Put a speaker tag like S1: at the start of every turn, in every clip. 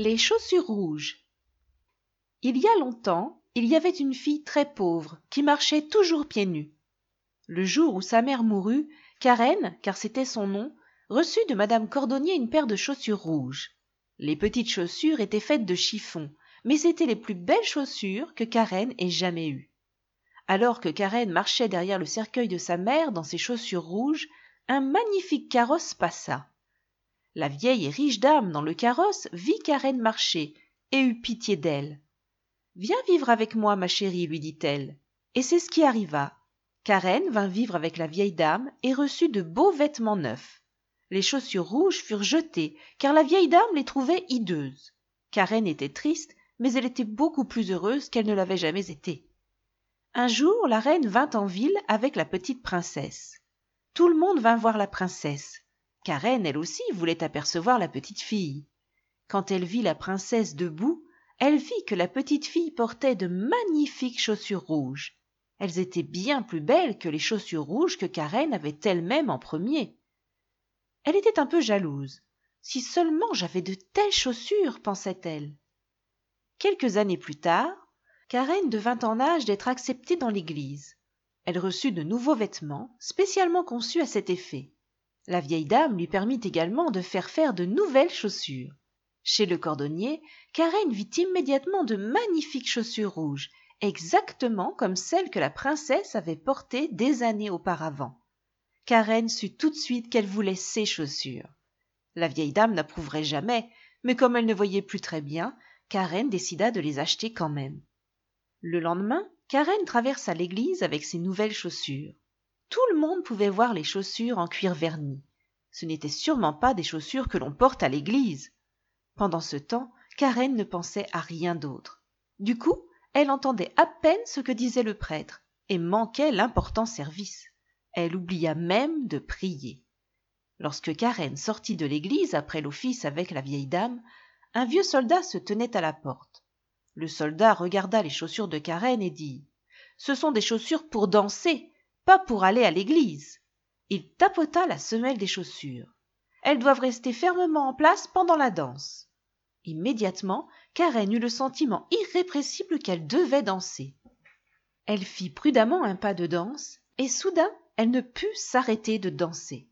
S1: Les chaussures rouges Il y a longtemps, il y avait une fille très pauvre qui marchait toujours pieds nus. Le jour où sa mère mourut, Karen, car c'était son nom, reçut de madame Cordonnier une paire de chaussures rouges. Les petites chaussures étaient faites de chiffon, mais c'étaient les plus belles chaussures que Karen ait jamais eues. Alors que Karen marchait derrière le cercueil de sa mère dans ses chaussures rouges, un magnifique carrosse passa. La vieille et riche dame dans le carrosse vit Karen marcher et eut pitié d'elle. Viens vivre avec moi, ma chérie, lui dit-elle. Et c'est ce qui arriva. Karen vint vivre avec la vieille dame et reçut de beaux vêtements neufs. Les chaussures rouges furent jetées, car la vieille dame les trouvait hideuses. Karen était triste, mais elle était beaucoup plus heureuse qu'elle ne l'avait jamais été. Un jour, la reine vint en ville avec la petite princesse. Tout le monde vint voir la princesse. Karen, elle aussi, voulait apercevoir la petite fille. Quand elle vit la princesse debout, elle vit que la petite fille portait de magnifiques chaussures rouges. Elles étaient bien plus belles que les chaussures rouges que Karen avait elle-même en premier. Elle était un peu jalouse. Si seulement j'avais de telles chaussures, pensait-elle. Quelques années plus tard, Karen devint en âge d'être acceptée dans l'Église. Elle reçut de nouveaux vêtements, spécialement conçus à cet effet. La vieille dame lui permit également de faire faire de nouvelles chaussures. Chez le cordonnier, Karen vit immédiatement de magnifiques chaussures rouges, exactement comme celles que la princesse avait portées des années auparavant. Karen sut tout de suite qu'elle voulait ces chaussures. La vieille dame n'approuverait jamais, mais comme elle ne voyait plus très bien, Karen décida de les acheter quand même. Le lendemain, Karen traversa l'église avec ses nouvelles chaussures. Tout le monde pouvait voir les chaussures en cuir verni. Ce n'étaient sûrement pas des chaussures que l'on porte à l'église. Pendant ce temps, Karen ne pensait à rien d'autre. Du coup, elle entendait à peine ce que disait le prêtre et manquait l'important service elle oublia même de prier. Lorsque Karen sortit de l'église après l'office avec la vieille dame, un vieux soldat se tenait à la porte. Le soldat regarda les chaussures de Karen et dit Ce sont des chaussures pour danser, pas pour aller à l'église. Il tapota la semelle des chaussures. Elles doivent rester fermement en place pendant la danse. Immédiatement, Karen eut le sentiment irrépressible qu'elle devait danser. Elle fit prudemment un pas de danse, et soudain elle ne put s'arrêter de danser.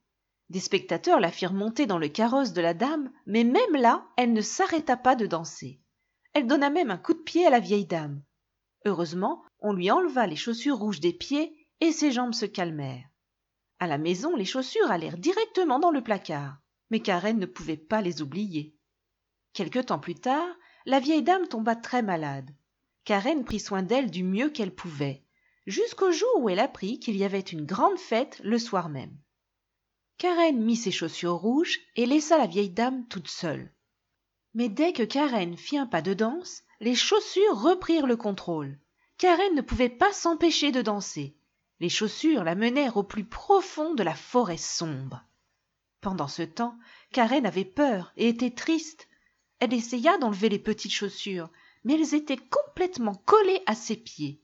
S1: Des spectateurs la firent monter dans le carrosse de la dame, mais même là, elle ne s'arrêta pas de danser. Elle donna même un coup de pied à la vieille dame. Heureusement, on lui enleva les chaussures rouges des pieds et ses jambes se calmèrent. À la maison, les chaussures allèrent directement dans le placard, mais Karen ne pouvait pas les oublier. Quelque temps plus tard, la vieille dame tomba très malade. Karen prit soin d'elle du mieux qu'elle pouvait jusqu'au jour où elle apprit qu'il y avait une grande fête le soir même. Karen mit ses chaussures rouges et laissa la vieille dame toute seule. Mais dès que Karen fit un pas de danse, les chaussures reprirent le contrôle. Karen ne pouvait pas s'empêcher de danser. Les chaussures la menèrent au plus profond de la forêt sombre. Pendant ce temps, Karen avait peur et était triste. Elle essaya d'enlever les petites chaussures, mais elles étaient complètement collées à ses pieds.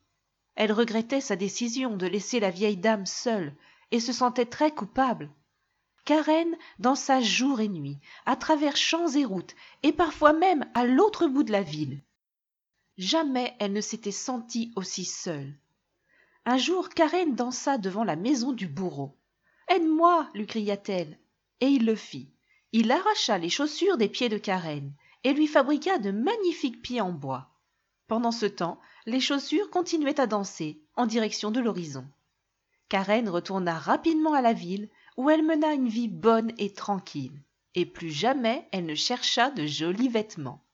S1: Elle regrettait sa décision de laisser la vieille dame seule et se sentait très coupable. Karen dansa jour et nuit, à travers champs et routes, et parfois même à l'autre bout de la ville. Jamais elle ne s'était sentie aussi seule. Un jour, Karen dansa devant la maison du bourreau. Aide-moi, lui cria-t-elle, et il le fit. Il arracha les chaussures des pieds de Karen et lui fabriqua de magnifiques pieds en bois. Pendant ce temps, les chaussures continuaient à danser en direction de l'horizon. Karen retourna rapidement à la ville où elle mena une vie bonne et tranquille, et plus jamais elle ne chercha de jolis vêtements.